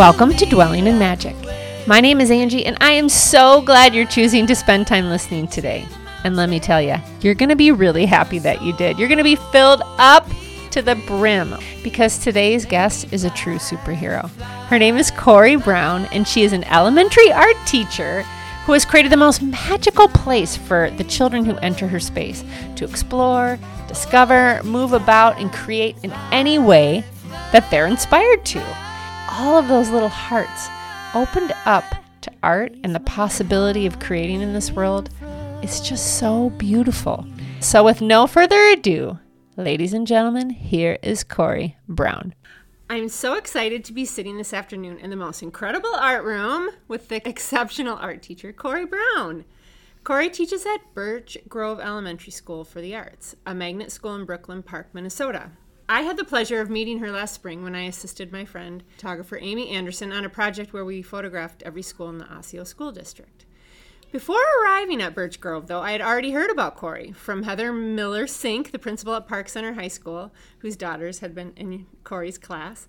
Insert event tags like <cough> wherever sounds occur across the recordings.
Welcome to Dwelling in Magic. My name is Angie, and I am so glad you're choosing to spend time listening today. And let me tell you, you're going to be really happy that you did. You're going to be filled up to the brim because today's guest is a true superhero. Her name is Kori Brown, and she is an elementary art teacher who has created the most magical place for the children who enter her space to explore, discover, move about, and create in any way that they're inspired to. All of those little hearts opened up to art and the possibility of creating in this world is just so beautiful. So, with no further ado, ladies and gentlemen, here is Kori Brown. I'm so excited to be sitting this afternoon in the most incredible art room with the exceptional art teacher, Kori Brown. Kori teaches at Birch Grove Elementary School for the Arts, a magnet school in Brooklyn Park, Minnesota. I had the pleasure of meeting her last spring when I assisted my friend, photographer Amy Anderson, on a project where we photographed every school in the Osseo School District. Before arriving at Birch Grove, though, I had already heard about Kori from Heather Miller Sink, the principal at Park Center High School, whose daughters had been in Kori's class.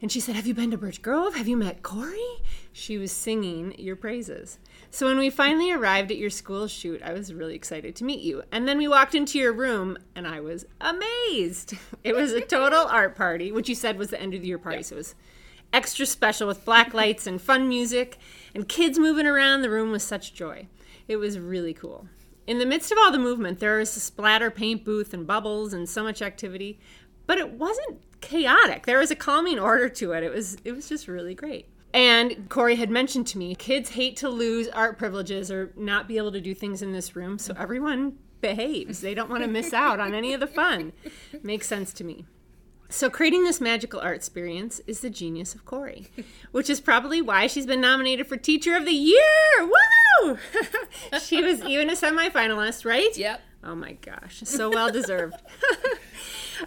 And she said, Have you been to Birch Grove? Have you met Kori? She was singing your praises. So when we finally arrived at your school shoot, I was really excited to meet you. And then we walked into your room and I was amazed. It was a total <laughs> art party, which you said was the end of the year party. So it was extra special with black lights and fun music and kids moving around the room with such joy. It was really cool. In the midst of all the movement, there was a splatter paint booth and bubbles and so much activity, but it wasn't chaotic. There was a calming order to it. It was it was just really great. And Kori had mentioned to me, kids hate to lose art privileges or not be able to do things in this room, so everyone behaves. They don't want to miss out on any of the fun. Makes sense to me. So, creating this magical art experience is the genius of Kori, which is probably why she's been nominated for Teacher of the Year. Woo! <laughs> she was even a semifinalist, right? Yep. Oh my gosh, so well deserved. <laughs>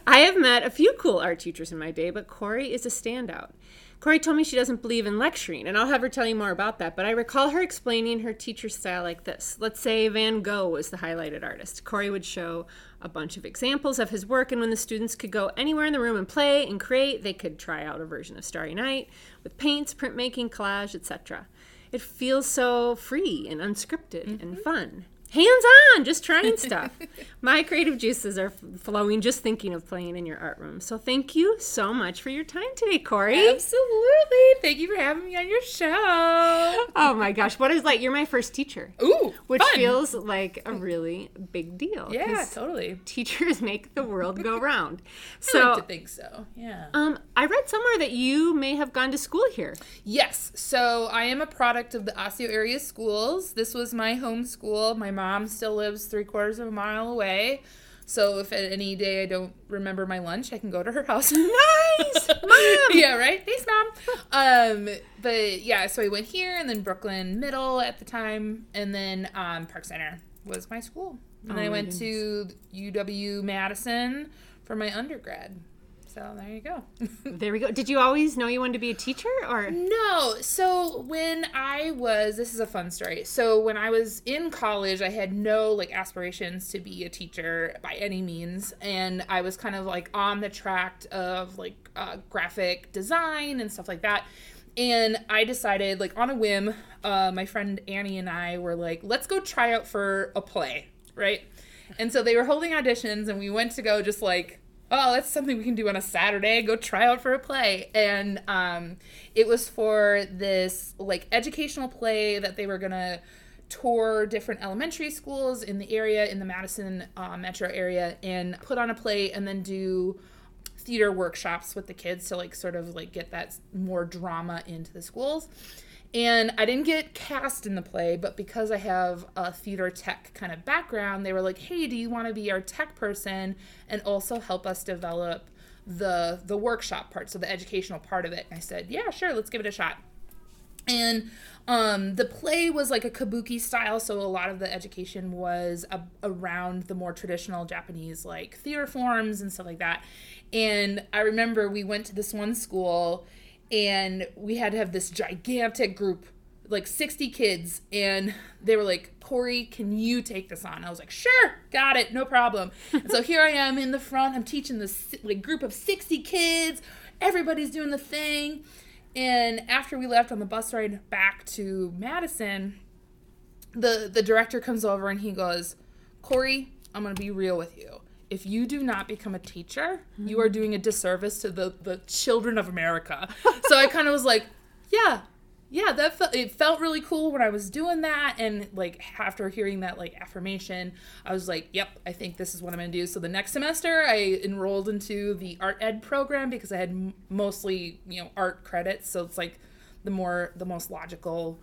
I have met a few cool art teachers in my day, but Kori is a standout. Kori told me she doesn't believe in lecturing, and I'll have her tell you more about that. But I recall her explaining her teacher style like this. Let's say Van Gogh was the highlighted artist. Kori would show a bunch of examples of his work, and when the students could go anywhere in the room and play and create, they could try out a version of Starry Night with paints, printmaking, collage, etc. It feels so free and unscripted mm-hmm. and fun hands on, just trying stuff. <laughs> My creative juices are flowing just thinking of playing in your art room. So thank you so much for your time today, Kori. Absolutely. Thank you for having me on your show. Oh my gosh, what is like? You're my first teacher. Ooh, which fun. feels like a really big deal. Yeah, totally. Teachers make the world go <laughs> round. So I like to think so. Yeah. Um, I read somewhere that you may have gone to school here. Yes. So I am a product of the Osseo area schools. This was my home school. My mom still lives three quarters of a mile away. So if at any day I don't remember my lunch, I can go to her house. <laughs> nice, <laughs> mom. yeah, right. Thanks, mom. Um, but yeah, so I went here, and then Brooklyn Middle at the time, and then um, Park Center was my school, and oh, then I went goodness. to UW Madison for my undergrad. So there you go. <laughs> there we go. Did you always know you wanted to be a teacher or? No. So when I was, this is a fun story. So when I was in college, I had no like aspirations to be a teacher by any means. And I was kind of like on the track of like uh, graphic design and stuff like that. And I decided, like on a whim, uh, my friend Annie and I were like, let's go try out for a play, right? And so they were holding auditions, and we went to go just like oh, that's something we can do on a Saturday. Go try out for a play. And um, it was for this like educational play that they were gonna tour different elementary schools in the area, in the Madison uh, metro area, and put on a play and then do theater workshops with the kids to like sort of like get that more drama into the schools. And I didn't get cast in the play, but because I have a theater tech kind of background, they were like, "Hey, do you want to be our tech person and also help us develop the the workshop part, so the educational part of it?" And I said, "Yeah, sure, let's give it a shot." And um, the play was like a kabuki style, so a lot of the education was a- around the more traditional Japanese like theater forms and stuff like that. And I remember we went to this one school and we had to have this gigantic group like 60 kids and they were like kori can you take this on i was like sure got it no problem so here i am in the front i'm teaching this like group of 60 kids everybody's doing the thing And after we left on the bus ride back to Madison, the the director comes over and he goes, "Kori, I'm to be real with you. If you do not become a teacher, you are doing a disservice to the the children of America." <laughs> so I kind of was like, "Yeah, yeah, that felt it felt really cool when I was doing that, and like after hearing that like affirmation, I was like, "Yep, I think this is what I'm gonna do." So the next semester, I enrolled into the art ed program because I had m- mostly you know art credits, so it's like the more the most logical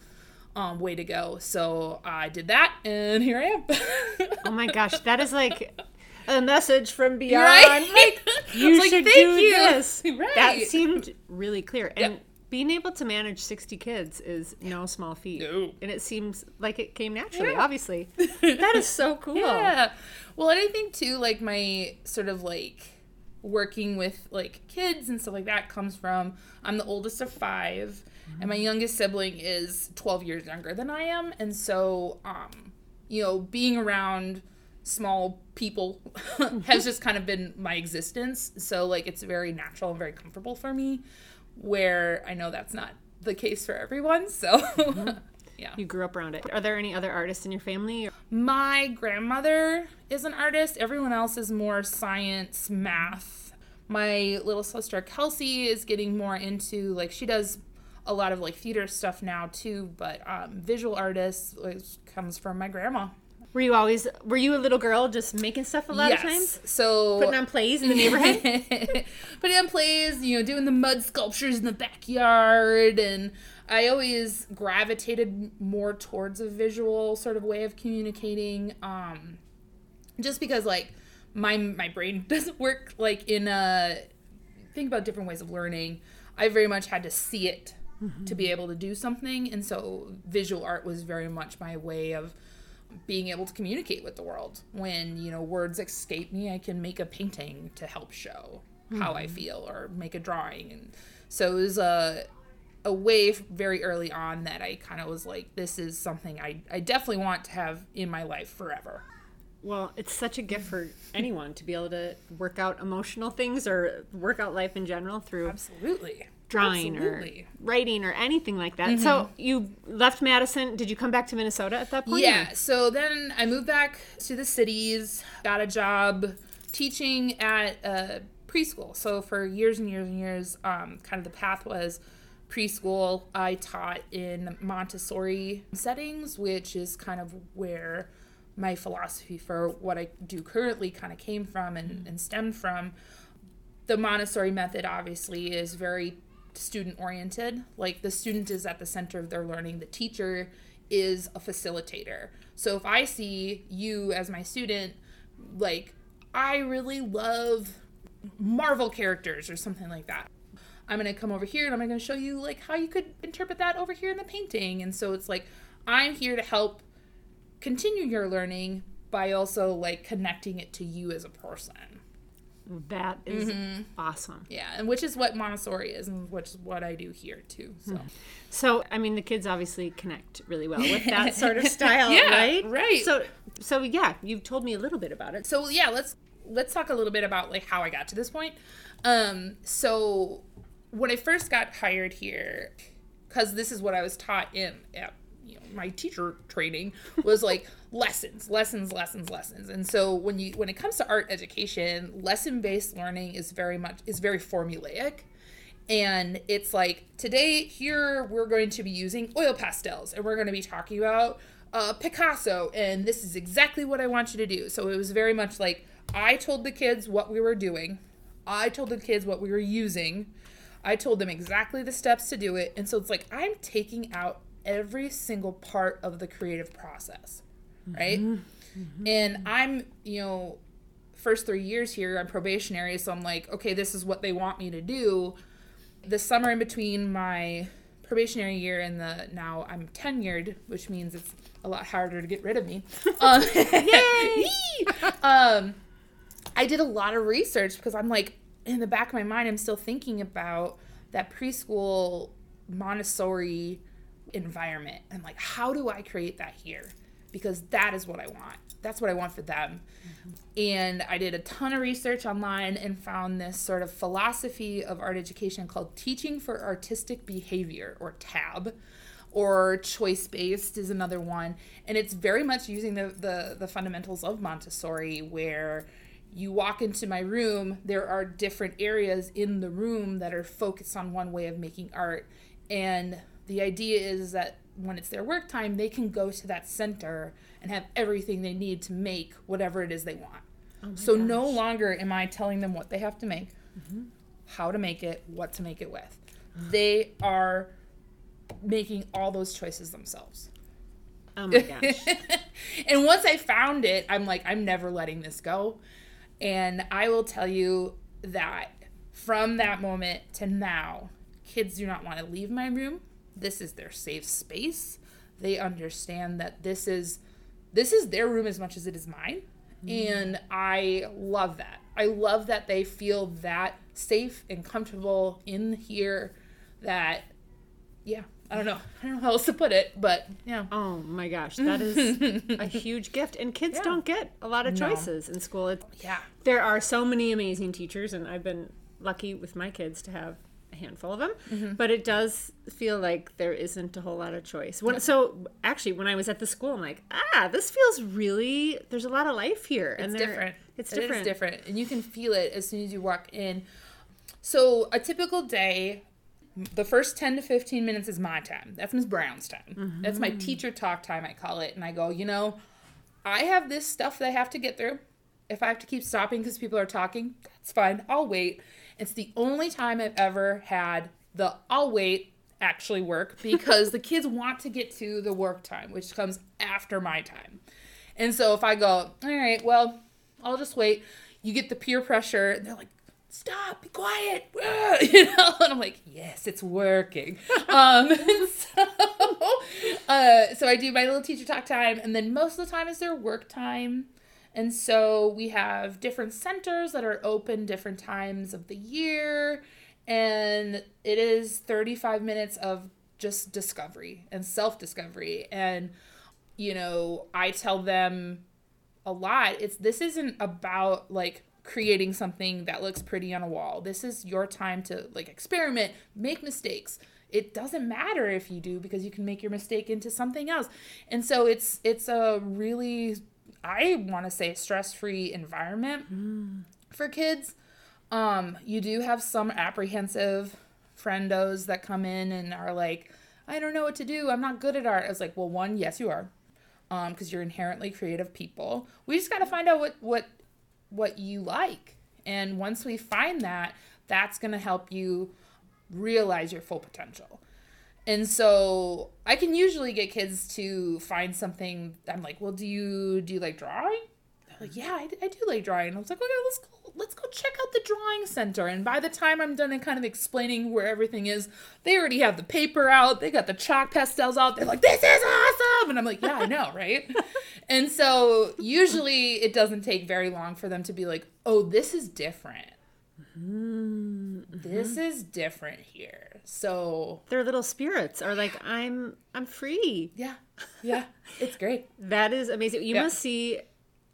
um, way to go. So I did that, and here I am. <laughs> Oh my gosh, that is like a message from beyond. Right? Like <laughs> you like, should thank do you. this. <laughs> Right. That seemed really clear. And Yep. being able to manage 60 kids is no small feat. No. And it seems like it came naturally, Yeah. obviously. <laughs> that is so cool. Yeah. Well, and I think too, like my sort of like working with like kids and stuff like that comes from I'm the oldest of five, and my youngest sibling is 12 years younger than I am, and so um, you know, being around small people <laughs> has just kind of been my existence. So like it's very natural and very comfortable for me, where I know that's not the case for everyone. <laughs> So. <laughs> Yeah. You grew up around it. Are there any other artists in your family? My grandmother is an artist. Everyone else is more science, math. My little sister Kelsey is getting more into like she does a lot of like theater stuff now too, but um, visual artists is, comes from my grandma. Were you always, were you a little girl just making stuff a lot of times? So Putting on plays in the neighborhood? <laughs> putting on plays, you know, doing the mud sculptures in the backyard, and I always gravitated more towards a visual sort of way of communicating, um, just because like my my brain <laughs> doesn't work like in a think about different ways of learning. I very much had to see it to be able to do something, and so visual art was very much my way of being able to communicate with the world. When, you know, words escape me, I can make a painting to help show how I hmm. feel or make a drawing. And so it was a, a way very early on that I kind of was like, this is something I, I definitely want to have in my life forever. Well, it's such a gift for anyone to be able to work out emotional things or work out life in general through Absolutely. Drawing Absolutely. or writing or anything like that. So you left Madison. Did you come back to Minnesota at that point? Yeah. So then I moved back to the cities, got a job teaching at a preschool. So for years and years and years, um, kind of the path was preschool. I taught in Montessori settings, which is kind of where my philosophy for what I do currently kind of came from and, and stemmed from the Montessori method obviously is very student oriented. Like the student is at the center of their learning, the teacher is a facilitator. So if I see you as my student, like I really love Marvel characters or something like that. I'm going to come over here and I'm going to show you like how you could interpret that over here in the painting. And so it's like I'm here to help continue your learning by also like connecting it to you as a person. That is awesome. Yeah, and which is what Montessori is, and which is what I do here too. So So, I mean, the kids obviously connect really well with that <laughs> sort of style, Yeah, right? right. So, so yeah, you've told me a little bit about it. so yeah, let's let's talk a little bit about like how I got to this point. Um, so when I first got hired here, because this is what I was taught in at you know, my teacher training was like <laughs> lessons, lessons, lessons, lessons. And so when you when it comes to art education, lesson based learning is very much is very formulaic. And it's like today here we're going to be using oil pastels and we're going to be talking about uh, Picasso and this is exactly what I want you to do. So it was very much like I told the kids what we were doing. I told the kids what we were using. I told them exactly the steps to do it. And so it's like I'm taking out every single part of the creative process, right? And I'm, you know, first three years here, I'm probationary. So I'm like, okay, this is what they want me to do. The summer in between my probationary year and the now I'm tenured, which means it's a lot harder to get rid of me. <laughs> Um, <laughs> Yay! um, I did a lot of research because I'm like, in the back of my mind, I'm still thinking about that preschool Montessori environment. I'm like, how do I create that here? because that is what I want. That's what I want for them. And I did a ton of research online and found this sort of philosophy of art education called Teaching for Artistic Behavior, or TAB, or choice based is another one. And it's very much using the, the, the fundamentals of Montessori, where you walk into my room, there are different areas in the room that are focused on one way of making art. And the idea is that when it's their work time, they can go to that center and have everything they need to make whatever it is they want. Oh so gosh. no longer am I telling them what they have to make, mm-hmm. how to make it, what to make it with. <sighs> They are making all those choices themselves. Oh <laughs> my gosh. and once I found it, I'm like, I'm never letting this go. And I will tell you that from that moment to now, kids do not want to leave my room. This is their safe space. They understand that this is this is their room as much as it is mine. Mm. And I love that. I love that they feel that safe and comfortable in here that yeah, I don't know. I don't know how else to put it, but yeah. Oh my gosh, that is a <laughs> huge gift, and kids yeah. don't get a lot of choices no. in school. It's, yeah, there are so many amazing teachers, and I've been lucky with my kids to have handful of them. Mm-hmm. But it does feel like there isn't a whole lot of choice. When, so actually, when I was at the school, I'm like, ah, this feels really. There's a lot of life here, it's and different. It's different. It is different, and you can feel it as soon as you walk in. So a typical day the first 10 to 15 minutes is my time. That's Miss Brown's time. Mm-hmm. That's my teacher talk time, I call it. And I go, you know, I have this stuff that I have to get through. If I have to keep stopping because people are talking, that's fine. I'll wait. It's the only time I've ever had the I'll wait actually work <laughs> because the kids want to get to the work time, which comes after my time. And so if I go, all right, well, I'll just wait, you get the peer pressure. And they're like, stop, be quiet, <laughs> you know, and I'm like, yes, it's working. <laughs> um, so, uh, so I do my little teacher talk time, and then most of the time is their work time. And so we have different centers that are open different times of the year, and it is 35 minutes of just discovery and self discovery. And, you know, I tell them a lot, it's this isn't about like creating something that looks pretty on a wall. This is your time to like experiment, make mistakes. It doesn't matter if you do because you can make your mistake into something else. And so it's it's a really I want to say stress-free environment mm. for kids. Um you do have some apprehensive friendos that come in and are like, I don't know what to do. I'm not good at art. I was like, well, one, yes, you are. Um, because you're inherently creative people. We just got to find out what what what you like. And once we find that, that's going to help you realize your full potential. And so I can usually get kids to find something. I'm like, well, do you do you like drawing? They're like, yeah, I, I do like drawing. I was like, okay, let's go let's go check out the drawing center. And by the time I'm done and kind of explaining where everything is, they already have the paper out, they got the chalk pastels out. They're like, this is awesome. And I'm like, yeah, I know, right? <laughs> and so usually it doesn't take very long for them to be like, oh, this is different. Mm-hmm. This is different here. So their little spirits are like, I'm I'm free. Yeah. Yeah. It's great. <laughs> that is amazing. You yeah. must see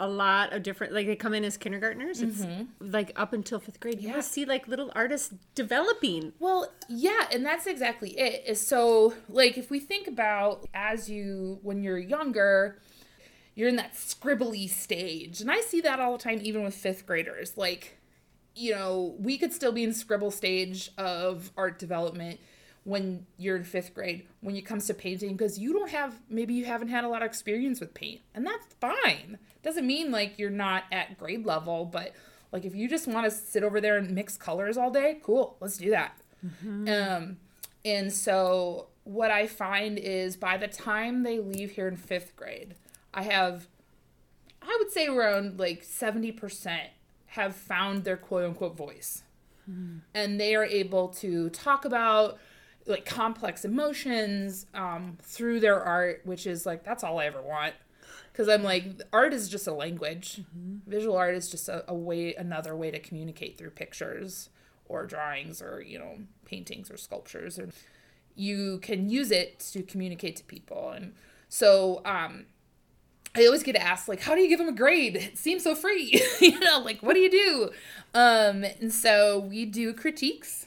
a lot of different like they come in as kindergartners it's mm-hmm. like up until fifth grade you yeah. see like little artists developing well yeah and that's exactly it is so like if we think about as you when you're younger you're in that scribbly stage and i see that all the time even with fifth graders like you know we could still be in scribble stage of art development when you're in fifth grade when it comes to painting because you don't have maybe you haven't had a lot of experience with paint and that's fine doesn't mean like you're not at grade level but like if you just want to sit over there and mix colors all day cool let's do that mm-hmm. um and so what i find is by the time they leave here in fifth grade i have i would say around like 70% have found their quote unquote voice mm-hmm. and they are able to talk about like complex emotions um, through their art, which is like that's all I ever want. Because I'm like, art is just a language. Mm-hmm. Visual art is just a, a way, another way to communicate through pictures or drawings or you know paintings or sculptures, and you can use it to communicate to people. And so, um, I always get asked like, how do you give them a grade? It seems so free, <laughs> you know, like what do you do? Um, and so we do critiques.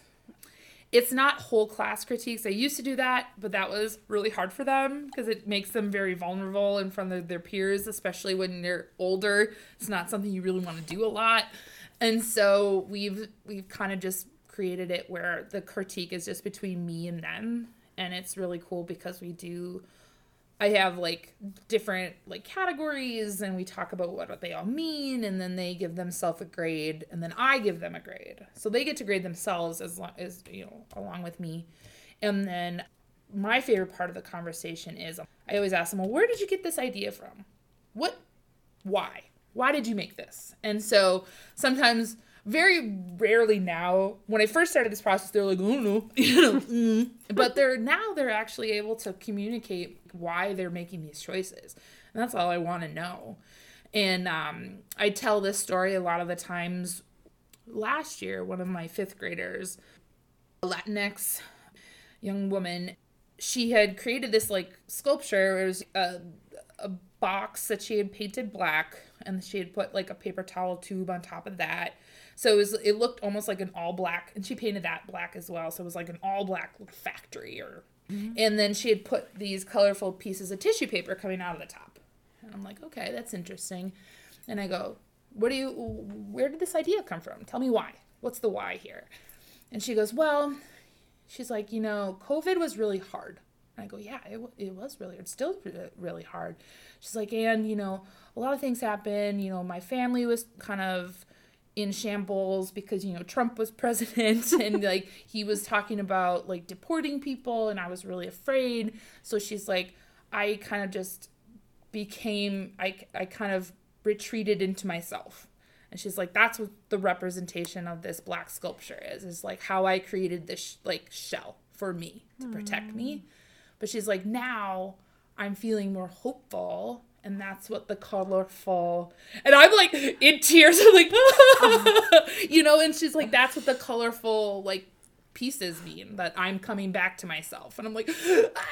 It's not whole class critiques. I used to do that, but that was really hard for them because it makes them very vulnerable in front of their peers, especially when they're older. It's not something you really want to do a lot. And so we've we've kind of just created it where the critique is just between me and them and it's really cool because we do I have like different like categories and we talk about what they all mean and then they give themselves a grade and then I give them a grade. So they get to grade themselves as long as you know along with me. And then my favorite part of the conversation is I always ask them, "Well, where did you get this idea from? What why? Why did you make this?" And so sometimes very rarely now. When I first started this process, they're like, "Oh no," you know. mm. But they're now they're actually able to communicate why they're making these choices, and that's all I want to know. And um, I tell this story a lot of the times. Last year, one of my fifth graders, a Latinx young woman, she had created this like sculpture. It was a, a box that she had painted black, and she had put like a paper towel tube on top of that so it was it looked almost like an all black, and she painted that black as well. So it was like an all black factory, or mm-hmm. and then she had put these colorful pieces of tissue paper coming out of the top. And I'm like, okay, that's interesting. And I go, what do you? Where did this idea come from? Tell me why. What's the why here? And she goes, well, she's like, you know, COVID was really hard. And I go, yeah, it, it was really, hard. it's still really hard. She's like, and, you know, a lot of things happened. You know, my family was kind of in shambles because you know Trump was <laughs> president and like he was talking about like deporting people and I was really afraid. So she's like I kind of just became I I kind of retreated into myself. And she's like that's what the representation of this black sculpture is is like how I created this like shell for me to protect mm. me. But she's like now I'm feeling more hopeful and that's what the colorful and i'm like in tears <laughs> i'm like uh-huh. <laughs> you know and she's like that's what the colorful like pieces mean that i'm coming back to myself and i'm like ah!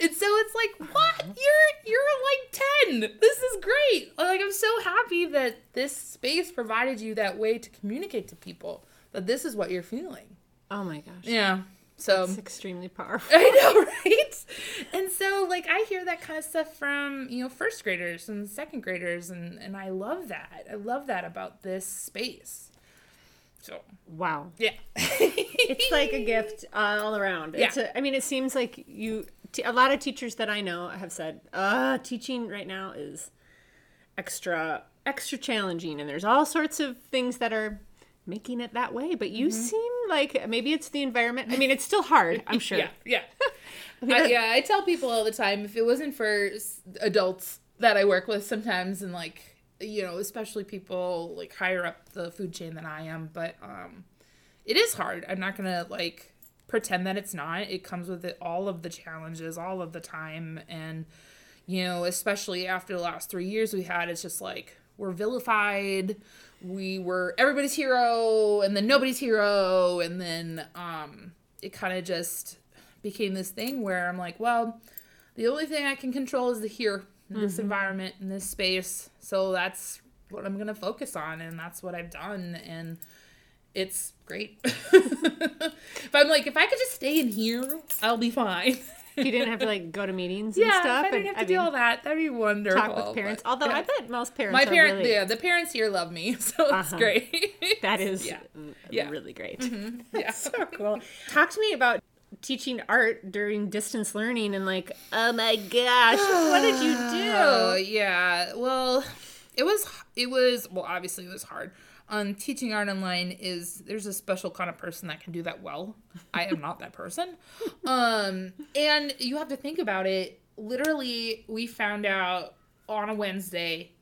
and so it's like what? You're you're like 10 this is great. Like i'm so happy that this space provided you that way to communicate to people that this is what you're feeling. Oh my gosh. Yeah so it's extremely powerful. I know, <laughs> right? And so like I hear that kind of stuff from, you know, first graders and second graders and and I love that. I love that about this space. So, wow. Yeah. <laughs> it's like a gift all around. It's yeah. A, I mean, it seems like you t- a lot of teachers that I know have said, "Uh, teaching right now is extra extra challenging and there's all sorts of things that are making it that way. But you mm-hmm. seem like maybe it's the environment. I mean, it's still hard, <laughs> I'm sure. yeah, yeah. I <laughs> mean, I, yeah, I tell people all the time if it wasn't for adults that I work with sometimes, and like you know, especially people like higher up the food chain than I am, but um, it is hard. I'm not gonna like pretend that it's not. It comes with it all of the challenges, all of the time, and you know, especially after the last three years we had, it's just like we're vilified we were everybody's hero and then nobody's hero and then um it kind of just became this thing where I'm like, well, the only thing I can control is the here, mm-hmm. this environment, in this space. So that's what I'm gonna focus on, and that's what I've done, and it's great. <laughs> but I'm like, if I could just stay in here, I'll be fine. <laughs> you didn't have to like go to meetings and yeah, stuff. I didn't and, have to I do all that. That'd be wonderful. Talk with parents. But, Although yeah. I bet most parents. My parents, really... yeah, the parents here love me, <laughs> so uh-huh. it's great. that is yeah. yeah. really great. Mm-hmm. <laughs> Yeah, so cool. Talk to me about teaching art during distance learning and like, oh my gosh, what did you do? Oh <sighs> yeah, well, it was it was well obviously it was hard on teaching art online is there's a special kind of person that can do that well. I am not that person. <laughs> Um, and you have to think about it. Literally, we found out on a Wednesday,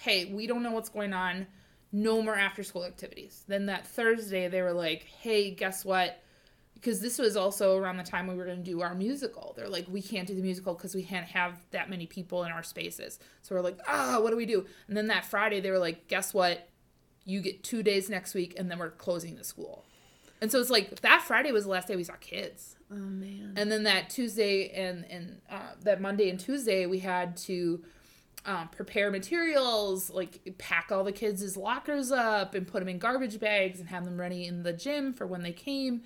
hey, we don't know what's going on. No more after school activities. Then that Thursday, they were like, hey, guess what? Because this was also around the time we were going to do our musical. They're like, we can't do the musical because we can't have that many people in our spaces. So we're like, ah, what do we do? And then that Friday, they were like, guess what? You get two days next week and then we're closing the school and so it's like that friday was the last day we saw kids oh man and then that tuesday and and uh, that monday and tuesday we had to um, prepare materials, like pack all the kids' lockers up and put them in garbage bags and have them ready in the gym for when they came.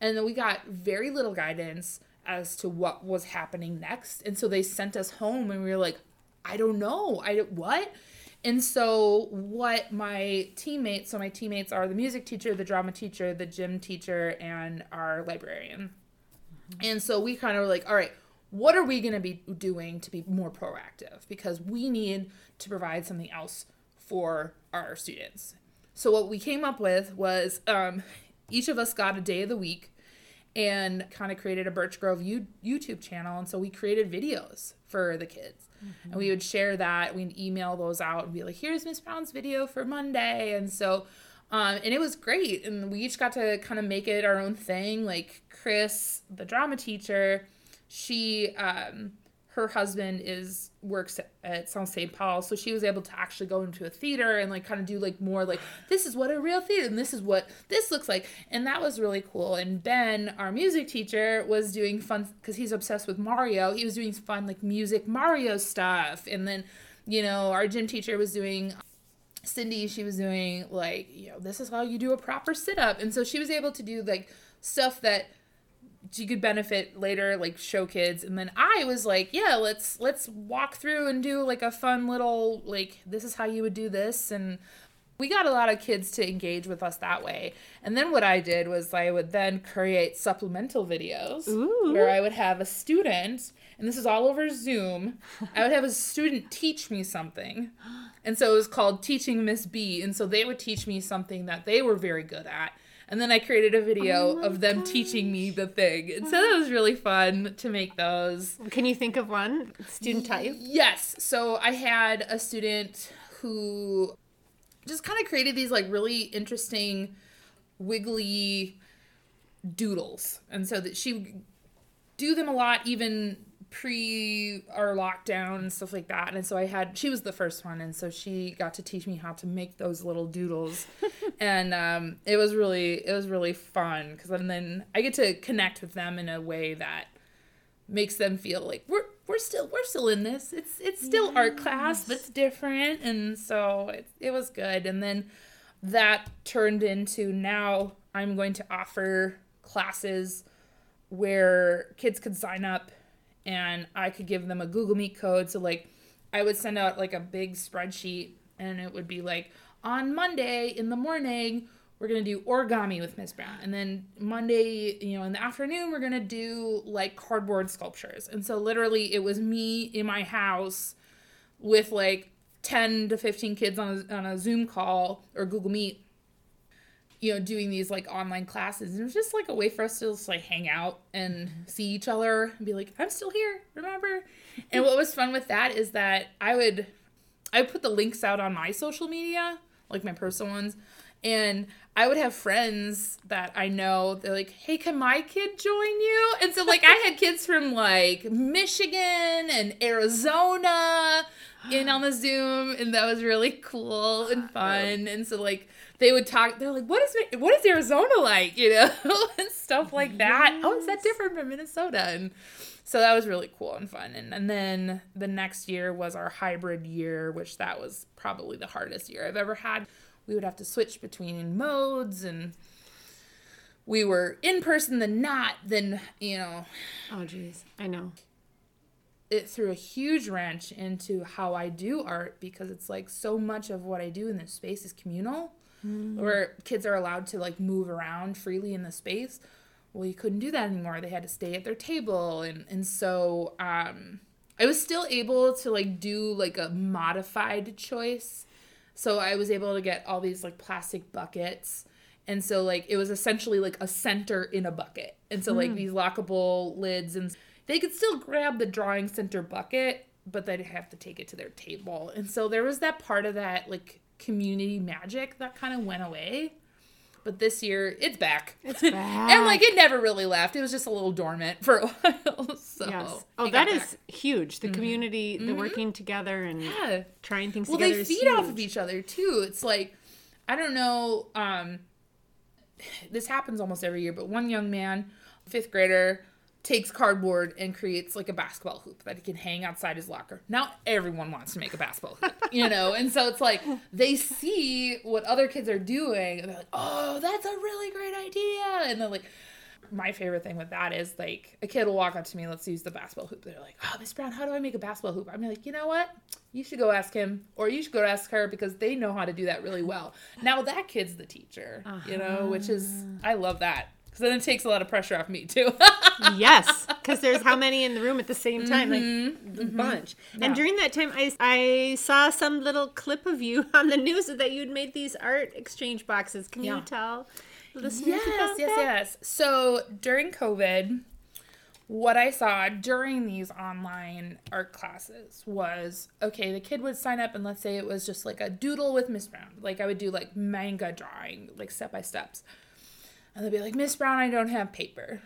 And then we got very little guidance as to what was happening next. And so they sent us home and we were like, I don't know. I what? And so what my teammates, so my teammates are the music teacher, the drama teacher, the gym teacher, and our librarian. Mm-hmm. And so we kind of were like, all right, what are we going to be doing to be more proactive? Because we need to provide something else for our students. So what we came up with was um, each of us got a day of the week and kind of created a Birch Grove U- YouTube channel. And so we created videos for the kids. Mm-hmm. And we would share that. We'd email those out and be like, here's Miss Brown's video for Monday. And so, um, and it was great. And we each got to kind of make it our own thing. Like Chris, the drama teacher, she, um, her husband is works at South St. Paul, so she was able to actually go into a theater and like kind of do like more like this is what a real theater and this is what this looks like, and that was really cool. And Ben, our music teacher, was doing fun because he's obsessed with Mario. He was doing fun like music Mario stuff, and then you know our gym teacher was doing Cindy, she was doing like, you know, this is how you do a proper sit up. And so she was able to do like stuff that she could benefit later like show kids. And then i was like yeah let's let's walk through and do like a fun little like this is how you would do this. And we got a lot of kids to engage with us that way. And then what i did was i would then create supplemental videos Ooh. where i would have a student and this is all over zoom i would have a student teach me something. And so it was called teaching miss b. And so they would teach me something that they were very good at and then I created a video oh of them gosh. teaching me the thing. And so that was really fun to make those. Can you think of one student type? Yes. So I had a student who just kind of created these like really interesting wiggly doodles. And so that she do them a lot even pre our lockdown and stuff like that. And so I had she was the first one, and so she got to teach me how to make those little doodles, <laughs> and um, it was really it was really fun because then I get to connect with them in a way that makes them feel like we're we're still we're still in this. It's it's still yes. art class, but it's different, and so it it was good. And then that turned into now I'm going to offer classes where kids could sign up and I could give them a Google Meet code. So like I would send out like a big spreadsheet and it would be like on Monday in the morning we're gonna do origami with Miss Brown, and then Monday, you know, in the afternoon we're gonna do like cardboard sculptures. And so literally, it was me in my house with like ten to fifteen kids on a, on a Zoom call or Google Meet, you know, doing these like online classes. And it was just like a way for us to just like hang out and see each other and be like, I'm still here, remember? and what was fun with that is that I would I would put the links out on my social media, like my personal ones, and I would have friends that I know, they're like, hey, can my kid join you? And so, like, I had kids from like Michigan and Arizona in on the Zoom, and that was really cool and fun. And so, like, they would talk. They're like, "What is what is Arizona like?" You know, <laughs> and stuff like that. Yes. Oh, is that different from Minnesota? And so that was really cool and fun. And and then the next year was our hybrid year, which that was probably the hardest year I've ever had. We would have to switch between modes and we were in person then not then you know oh jeez i know it threw a huge wrench into how i do art because it's like so much of what i do in this space is communal mm. where kids are allowed to like move around freely in the space. Well, you couldn't do that anymore. They had to stay at their table, and and so um, I was still able to like do like a modified choice. So I was able to get all these like plastic buckets. And so like it was essentially like a center in a bucket. And so like mm. these lockable lids and they could still grab the drawing center bucket, but they'd have to take it to their table. And so there was that part of that like community magic that kind of went away. But this year, it's back. It's back. <laughs> and like it never really left. It was just a little dormant for a while. <laughs> So yes. Oh, that is back. huge. The mm-hmm. community, the mm-hmm. working together and yeah. trying things well, together. Well, they feed off of each other too. It's like I don't know. Um, <sighs> this happens almost every year, but one young man, fifth grader, takes cardboard and creates like a basketball hoop that he can hang outside his locker. Now everyone wants to make a basketball hoop, <laughs> you know? And so it's like they see what other kids are doing and they're like, oh, that's a really great idea. And they're like, my favorite thing with that is like a kid will walk up to me, let's use the basketball hoop. They're like, oh, Miss Brown, how do I make a basketball hoop? I'm like, you know what? You should go ask him or you should go ask her because they know how to do that really well. Now that kid's the teacher, you know, which is, I love that. Because then it takes a lot of pressure off me too. <laughs> yes, because there's how many in the room at the same time, like mm-hmm. a mm-hmm. bunch. And during that time, I I saw some little clip of you <laughs> on the news that you'd made these art exchange boxes. Can you tell listeners Yes, about yes, that? yes. So during COVID, what I saw during these online art classes was okay, the kid would sign up and let's say it was just like a doodle with Miss Brown. Like I would do like manga drawing, like step by steps. And they'd be like, Miss Brown, I don't have paper.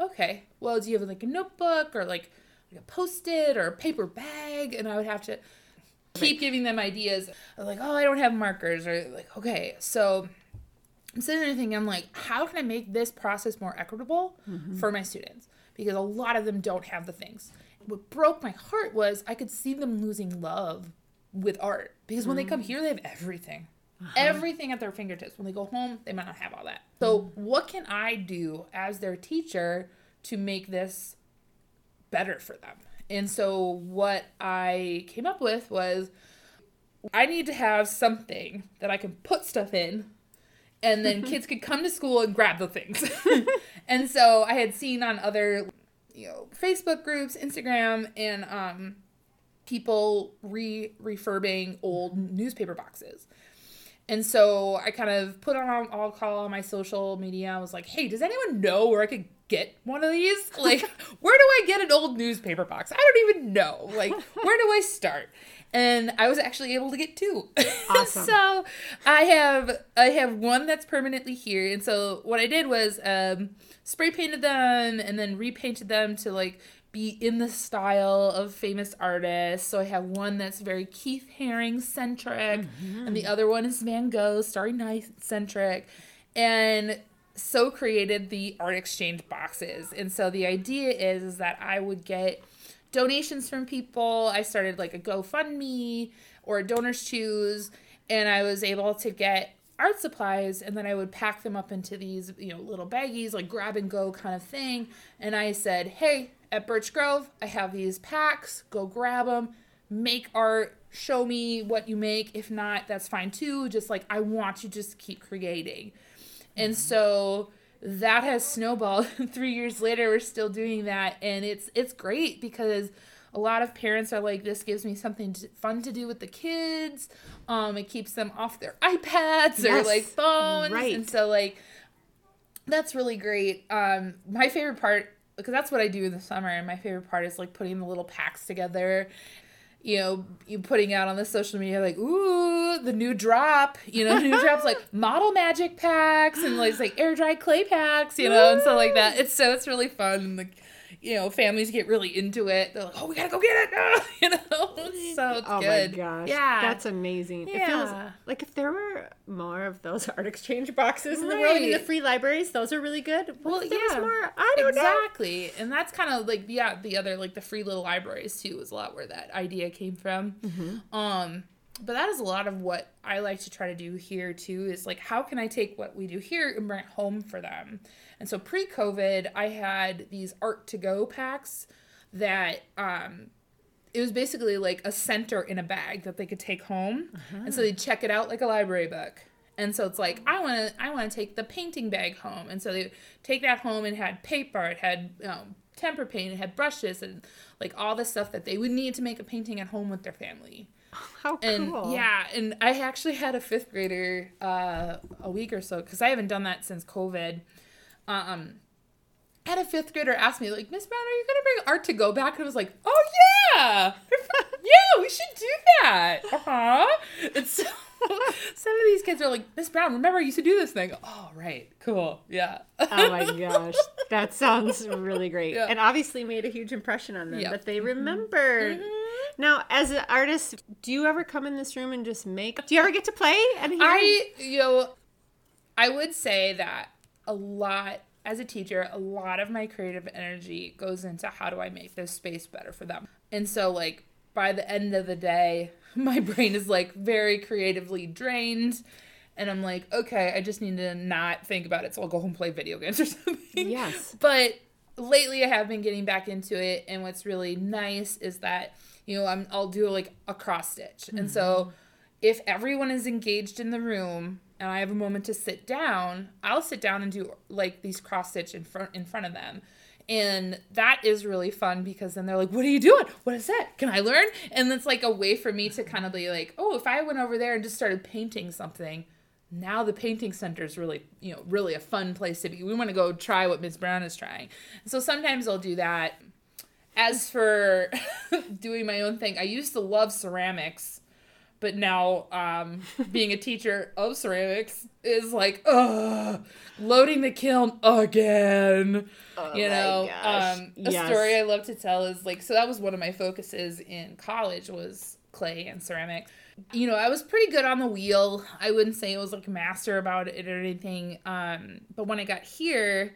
Okay. Well, do you have like a notebook or like, like a post-it or a paper bag? And I would have to keep giving them ideas. Like, oh, I don't have markers or like, okay. So I'm sitting there thinking, I'm like, how can I make this process more equitable mm-hmm. for my students? Because a lot of them don't have the things. What broke my heart was I could see them losing love with art because when they come mm. here, they have everything. Uh-huh. Everything at their fingertips. When they go home, they might not have all that. So, mm. what can I do as their teacher to make this better for them? And so, what I came up with was I need to have something that I can put stuff in and then <laughs> kids could come to school and grab the things. <laughs> <laughs> and so I had seen on other, you know, Facebook groups, Instagram, and um, people re refurbing old mm-hmm. newspaper boxes. And so I kind of put on all call on my social media. I was like, hey, does anyone know where I could get one of these? <laughs> Like, where do I get an old newspaper box? I don't even know. Like, where do I start? And I was actually able to get two. <laughs> Awesome. so I have I have one that's permanently here. And so what I did was um, spray painted them and then repainted them to like be in the style of famous artists. So I have one that's very Keith Haring centric, and the mm-hmm. other one is Van Gogh, Starry Night centric, and so created the art exchange boxes. And so the idea is, is that I would get donations from people. I started like a GoFundMe or a donors choose, and I was able to get art supplies and then I would pack them up into these, you know, little baggies, like grab and go kind of thing. And I said, hey, at Birch Grove, I have these packs, go grab them, make art, show me what you make. If not, that's fine too. Just like, I want you to just keep creating. And so that has snowballed. <laughs> Three years later, we're still doing that, and it's it's great because a lot of parents are like, "This gives me something to, fun to do with the kids. Um, it keeps them off their iPads or like phones, right. and so like that's really great. Um, my favorite part because that's what I do in the summer, and my favorite part is like putting the little packs together you know, you putting out on the social media like, ooh, the new drop, you know, new drops like <laughs> model magic packs and like like air dry clay packs, you know, and stuff like that. It's so it's really fun. And like, you know, families get really into it. They're like, oh, we gotta go get it, now," <laughs> you know. So <laughs> it's Oh good. my gosh. yeah, That's amazing. It feels Yeah. like if there were more of those <laughs> art exchange boxes in the world, I mean, the free libraries, those are really good. Well, if yeah. more? I don't know. exactly and that's kind of like yeah the other like the free little libraries too was a lot where that idea came from Mm-hmm. um but that is a lot of what i like to try to do here too is like how can i take what we do here and bring it home for them? And so pre-covid i had these art to go packs that um it was basically like a center in a bag that they could take home. And so they'd check it out like a library book. And so it's like i want to i want to take the painting bag home. And so they take that home and had paper it had um, temper paint it had brushes and like all the stuff that they would need to make a painting at home with their family <laughs> How and cool. yeah and i actually had a fifth grader uh, a week or so because i haven't done that since covid um I had a fifth grader ask me like miss brown are you gonna bring art to go back and i was like oh yeah <laughs> yeah we should do that uh-huh and so <laughs> some of these kids are like miss brown remember i used to do this thing oh right cool yeah Oh my gosh. That sounds really great. Yeah. And obviously made a huge impression on them Yep. that they remembered. Now, as an artist, do you ever come in this room and just make? Do you ever get to play? And hear? I, you know, I would say that a lot as a teacher, a lot of my creative energy goes into how do I make this space better for them. And so, like, by the end of the day, <laughs> my brain is like very creatively drained. And I'm like, okay, I just need to not think about it. So I'll go home and play video games or <laughs> something. Yes. But lately I have been getting back into it. And what's really nice is that, you know, I'm, I'll do like a cross stitch. And so mm-hmm. if everyone is engaged in the room and I have a moment to sit down, I'll sit down and do like these cross stitch in front in front of them. And that is really fun because then they're like, What are you doing? What is that? Can I learn? And it's like a way for me to kind of be like, Oh, if I went over there and just started painting something, now the painting center is really, you know, really a fun place to be. We want to go try what Ms. Brown is trying. So sometimes I'll do that. As for <laughs> doing my own thing, I used to love ceramics but now um, being a teacher of ceramics is like, ugh, loading the kiln again. Oh you know, um, a Yes. story I love to tell is like, so that was one of my focuses in college was clay and ceramic. You know, I was pretty good on the wheel. I wouldn't say I was like a master about it or anything. Um, but when I got here,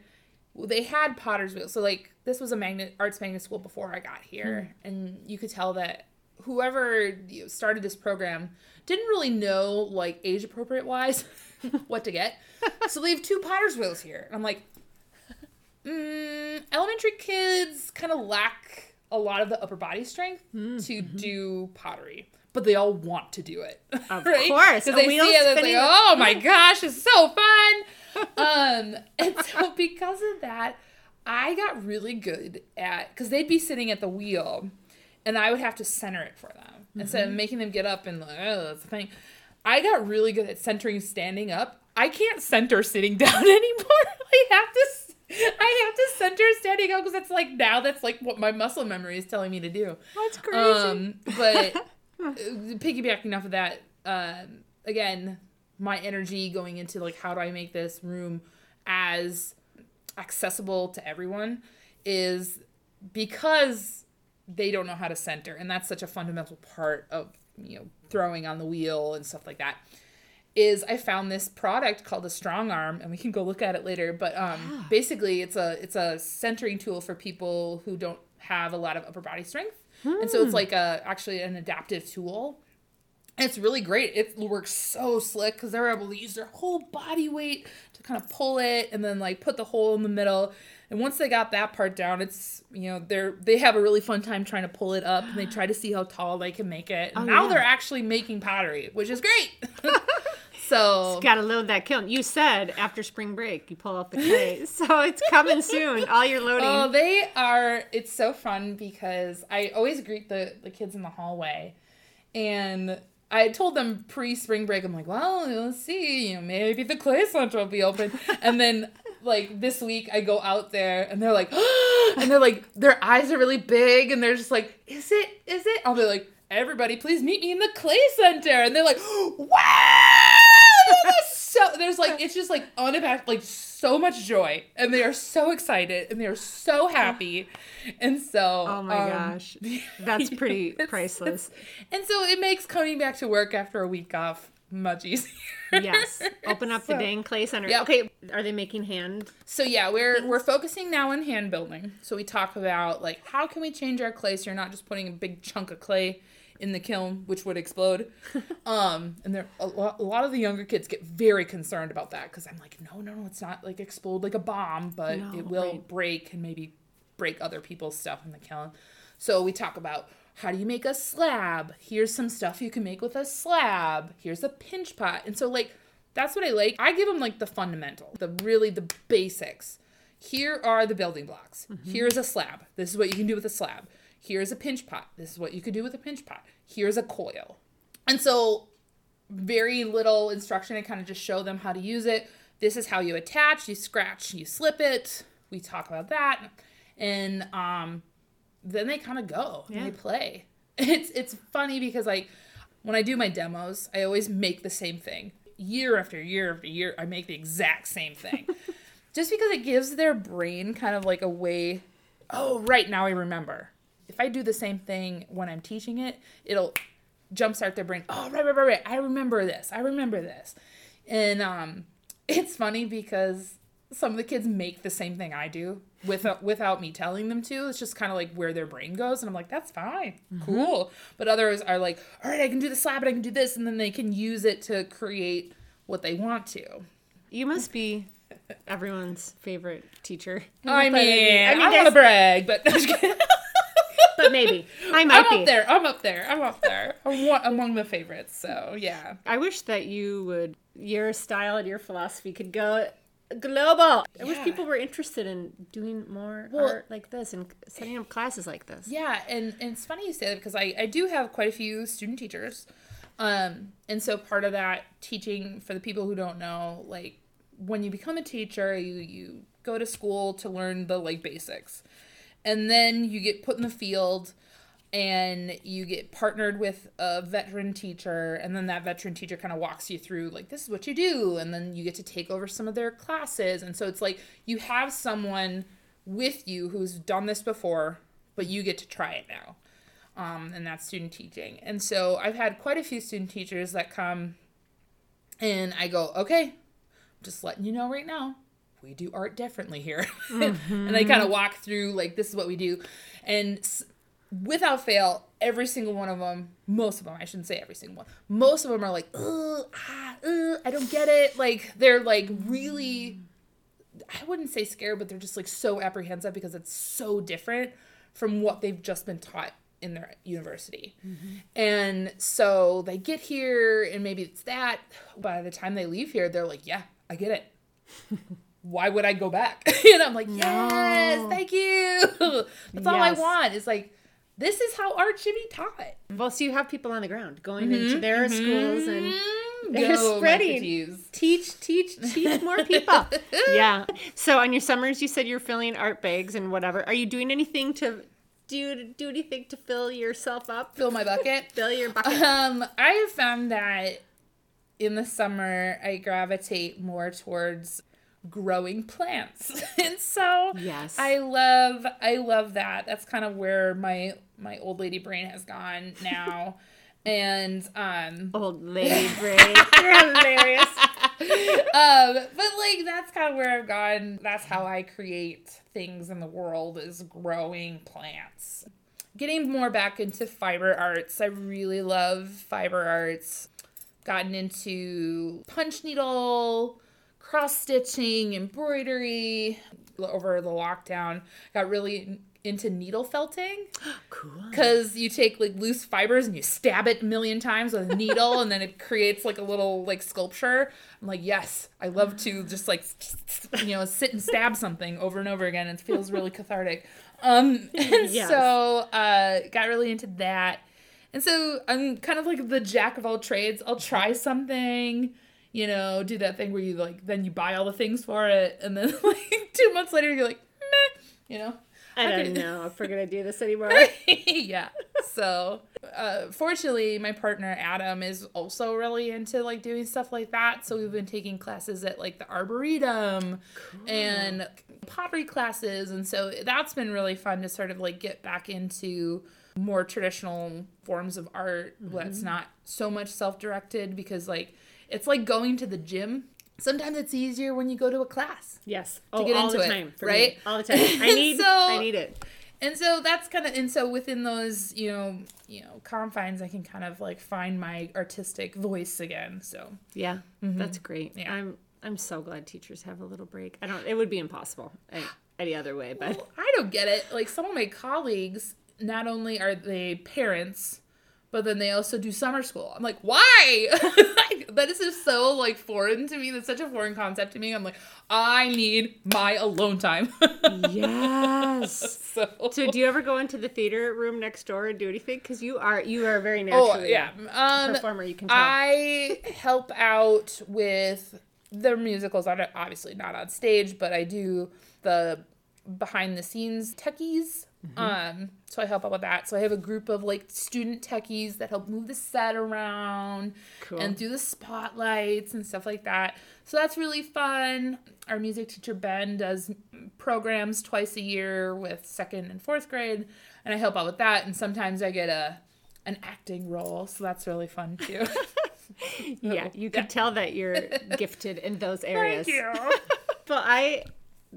they had potter's wheel. So like this was a magnet arts magnet school before I got here, and you could tell that whoever started this program didn't really know like age appropriate wise <laughs> what to get. <laughs> so they have two potter's wheels here. And I'm like, mm, elementary kids kind of lack a lot of the upper body strength to do pottery. But they all want to do it. <laughs> Of right? course. Because they see it, it's like, oh my gosh, it's so fun. um, and so because of that, I got really good at because they'd be sitting at the wheel, and I would have to center it for them instead Mm-hmm. of making them get up and like, oh, that's the thing. I got really good at centering standing up. I can't center sitting <laughs> down anymore. <laughs> I have to. I have to center standing up because that's like now that's like what my muscle memory is telling me to do. That's crazy. Um, but <laughs> uh, piggybacking off of that, um, again, my energy going into like how do I make this room as accessible to everyone is because they don't know how to center, and that's such a fundamental part of you know throwing on the wheel and stuff like that. Is I found this product called a Strong Arm, and we can go look at it later. But um, basically, it's a it's a centering tool for people who don't have a lot of upper body strength, and so it's like a actually an adaptive tool. It's really great. It works so slick because they're able to use their whole body weight kind of pull it and then like put the hole in the middle. And once they got that part down, it's you know they're they have a really fun time trying to pull it up and they try to see how tall they can make it. And now yeah. they're actually making pottery, which is great. <laughs> <laughs> so Got to load that kiln. You said after spring break you pull out the clay, <laughs> so it's coming soon. All your loading. Oh, they are. It's so fun because I always greet the the kids in the hallway, and I told them pre spring break. I'm like, well, let's see, you know, maybe the clay center will be open, and then. Like this week, I go out there and they're like, <gasps> and they're like, their eyes are really big and they're just like, is it? Is it? I'll be like, everybody, please meet me in the clay center, and they're like, <gasps> wow! So there's like it's just like unabashed like so much joy and they are so excited and they are so happy <sighs> and so oh my um, gosh, <laughs> that's <laughs> pretty it's- priceless. and so it makes coming back to work after a week off much easier Yes, open up the <laughs> So- dang clay center. Yep. Okay, are they making hand? So yeah, we're we're focusing now on hand building. So we talk about like how can we change our clay so you're not just putting a big chunk of clay in the kiln, which would explode. <laughs> um, and there a lot, a lot of the younger kids get very concerned about that because I'm like, no, no, no, it's not like explode like a bomb, but No, it will right. break and maybe break other people's stuff in the kiln. So we talk about how do you make a slab? Here's some stuff you can make with a slab. Here's a pinch pot. And so like that's what I like. I give them like the fundamental, the really the basics. Here are the building blocks. Here's a slab. This is what you can do with a slab. Here's a pinch pot. This is what you could do with a pinch pot. Here's a coil. And so very little instruction. I kind of just show them how to use it. This is how you attach, you scratch, you slip it. We talk about that. And um then they kind of go and Yeah. they play. <laughs> It's it's funny because like when I do my demos, I always make the same thing. Year after year after year, I make the exact same thing. <laughs> Just because it gives their brain kind of like a way, oh, right now I remember. If I do the same thing when I'm teaching it, it'll jumpstart their brain. Oh, right, right, right, right. I remember this. I remember this. And um, <laughs> it's funny because some of the kids make the same thing I do without without me telling them to. It's just kind of like where their brain goes, and I'm like, that's fine, cool. But others are like, all right, I can do the slab, and I can do this, and then they can use it to create what they want to. You must be everyone's favorite teacher. I <laughs> mean, I, I mean, want to brag, but <laughs> I'm, just kidding. but maybe <laughs> I might I'm be. up there. I'm up there. I'm up there. I'm among the favorites. So yeah. I wish that you would your style and your philosophy could go global. I wish people were interested in doing more Well- art like this and setting up classes like this. Yeah, and, and it's funny you say that because I, I do have quite a few student teachers. Um, and so part of that teaching for the people who don't know, like when you become a teacher, you, you go to school to learn the like basics. And then you get put in the field and you get partnered with a veteran teacher. And then that veteran teacher kind of walks you through like this is what you do. And then you get to take over some of their classes. And so it's like you have someone with you who's done this before but you get to try it now um, and that's student teaching. And so i've had quite a few student teachers that come and i go okay I'm just letting you know right now we do art differently here. <laughs> And i kind of walk through like this is what we do. And s- without fail every single one of them most of them i shouldn't say every single one most of them are like Ugh, ah, ugh, i don't get it. Like they're like really i wouldn't say scared but they're just like so apprehensive because it's so different from what they've just been taught in their university. And so they get here and maybe it's that by the time they leave here they're like yeah i get it <laughs> why would I go back? <laughs> and I'm like, yes, thank you. <laughs> That's all I want. Is like, this is how art should be taught. Well, so you have people on the ground going into their schools and Mm, They're go, spreading. Teach, teach, teach more people. <laughs> yeah. So on your summers, you said you're filling art bags and whatever. Are you doing anything to do you do anything to fill yourself up? Fill my bucket. Fill your bucket. Um, I have found that in the summer I gravitate more towards growing plants. <laughs> and so Yes. I love I love that. That's kind of where my my old lady brain has gone now. <laughs> and um Old lady brain. You're <laughs> hilarious. um, but like that's kind of where I've gone. That's how I create things in the world is growing plants. Getting more back into fiber arts. I really love fiber arts. Gotten into punch needle, cross stitching, embroidery over the lockdown. Got really into needle felting <gasps> Cool. because you take like loose fibers and you stab it a million times with a needle and then it creates like a little like sculpture i'm like yes i love to just like you know sit and stab something over and over again it feels really cathartic um <laughs> and Yes. so uh got really into that and so i'm kind of like the jack of all trades i'll try something you know do that thing where you like then you buy all the things for it and then <laughs> like two months later you're like meh you know I don't know if we're gonna do this anymore. <laughs> <laughs> yeah. So, uh, fortunately, my partner Adam is also really into like doing stuff like that. So we've been taking classes at like the arboretum and pottery classes, and so that's been really fun to sort of like get back into more traditional forms of art that's not so much self-directed because like it's like going to the gym. Sometimes it's easier when you go to a class. Yes. Oh, get all into the it, time. for me. right? All the time. I <laughs> need. So- I need it. and so that's kind of and so within those you know you know confines i can kind of like find my artistic voice again so Yeah, mm-hmm. that's great. Yeah. I'm. I'm so glad teachers have a little break. I don't. It would be impossible any, any other way. But Well, i don't get it like some of my colleagues not only are they parents but then they also do summer school i'm like why like, <laughs> that is just so like foreign to me that's such a foreign concept to me i'm like i need my alone time <laughs> yes. so So, do you ever go into the theater room next door and do anything? Because you are you are a very oh yeah um performer. You can tell. I help out with the musicals. I'm obviously not on stage, but I do the behind the scenes techies. Mm-hmm. Um, so I help out with that. So I have a group of like student techies that help move the set around Cool. and do the spotlights and stuff like that. So that's really fun. Our music teacher Ben does programs twice a year with second and fourth grade, and I help out with that. And sometimes I get a an acting role, so that's really fun too. <laughs> yeah, <laughs> you can tell that you're gifted in those areas. Thank you. <laughs> Well, I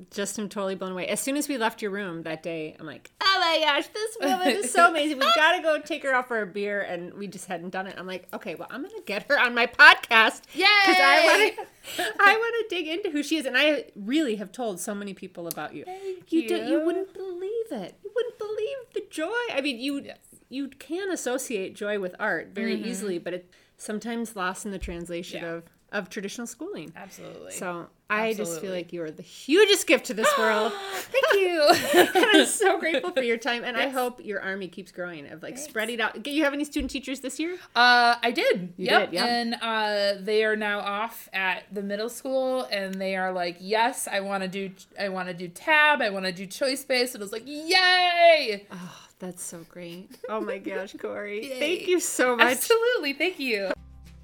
just am totally blown away. As soon as we left your room that day, I'm like, oh my gosh, this <laughs> woman is so amazing. We've got to go take her out for a beer. And we just hadn't done it. I'm like, okay, well, I'm going to get her on my podcast. Yay! Because <laughs> I want to I want to dig into who she is. And I really have told so many people about you. Thank you. do- you you. wouldn't believe it. You wouldn't believe the joy. I mean, you Yes. you can associate joy with art very mm-hmm. easily, but it's sometimes lost in the translation Yeah. of of traditional schooling. Absolutely. So I just feel like you are the hugest gift to this world. <gasps> thank you. <laughs> and I'm so grateful for your time, and I hope your army keeps growing of like spreading out. Do you have any student teachers this year? Uh, I did. You yep. did, yeah. And uh, they are now off at the middle school, and they are like, "Yes, I want to do. I want to do tab. I want to do choice based." And I was like, "Yay!" Oh, that's so great. <laughs> Oh my gosh, Kori, thank you so much. Absolutely. Thank you.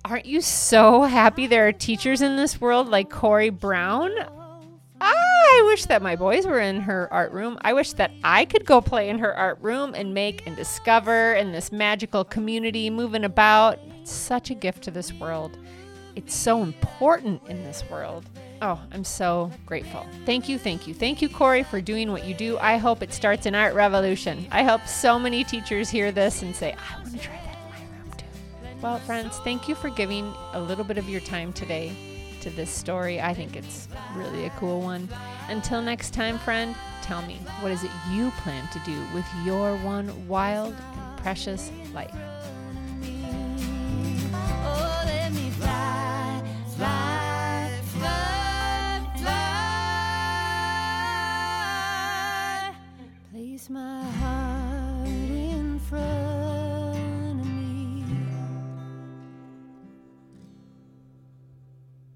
Aren't you so happy there are teachers in this world like Kori Brown? Ah, I wish that my boys were in her art room. I wish that I could go play in her art room and make and discover in this magical community moving about. It's such a gift to this world. It's so important in this world. Oh, I'm so grateful. Thank you, thank you, thank you, Kori, for doing what you do. I hope it starts an art revolution. I hope so many teachers hear this and say, I want to try that Well, friends, thank you for giving a little bit of your time today to this story. I think it's really a cool one. Until next time, friend, tell me, what is it you plan to do with your one wild and precious life?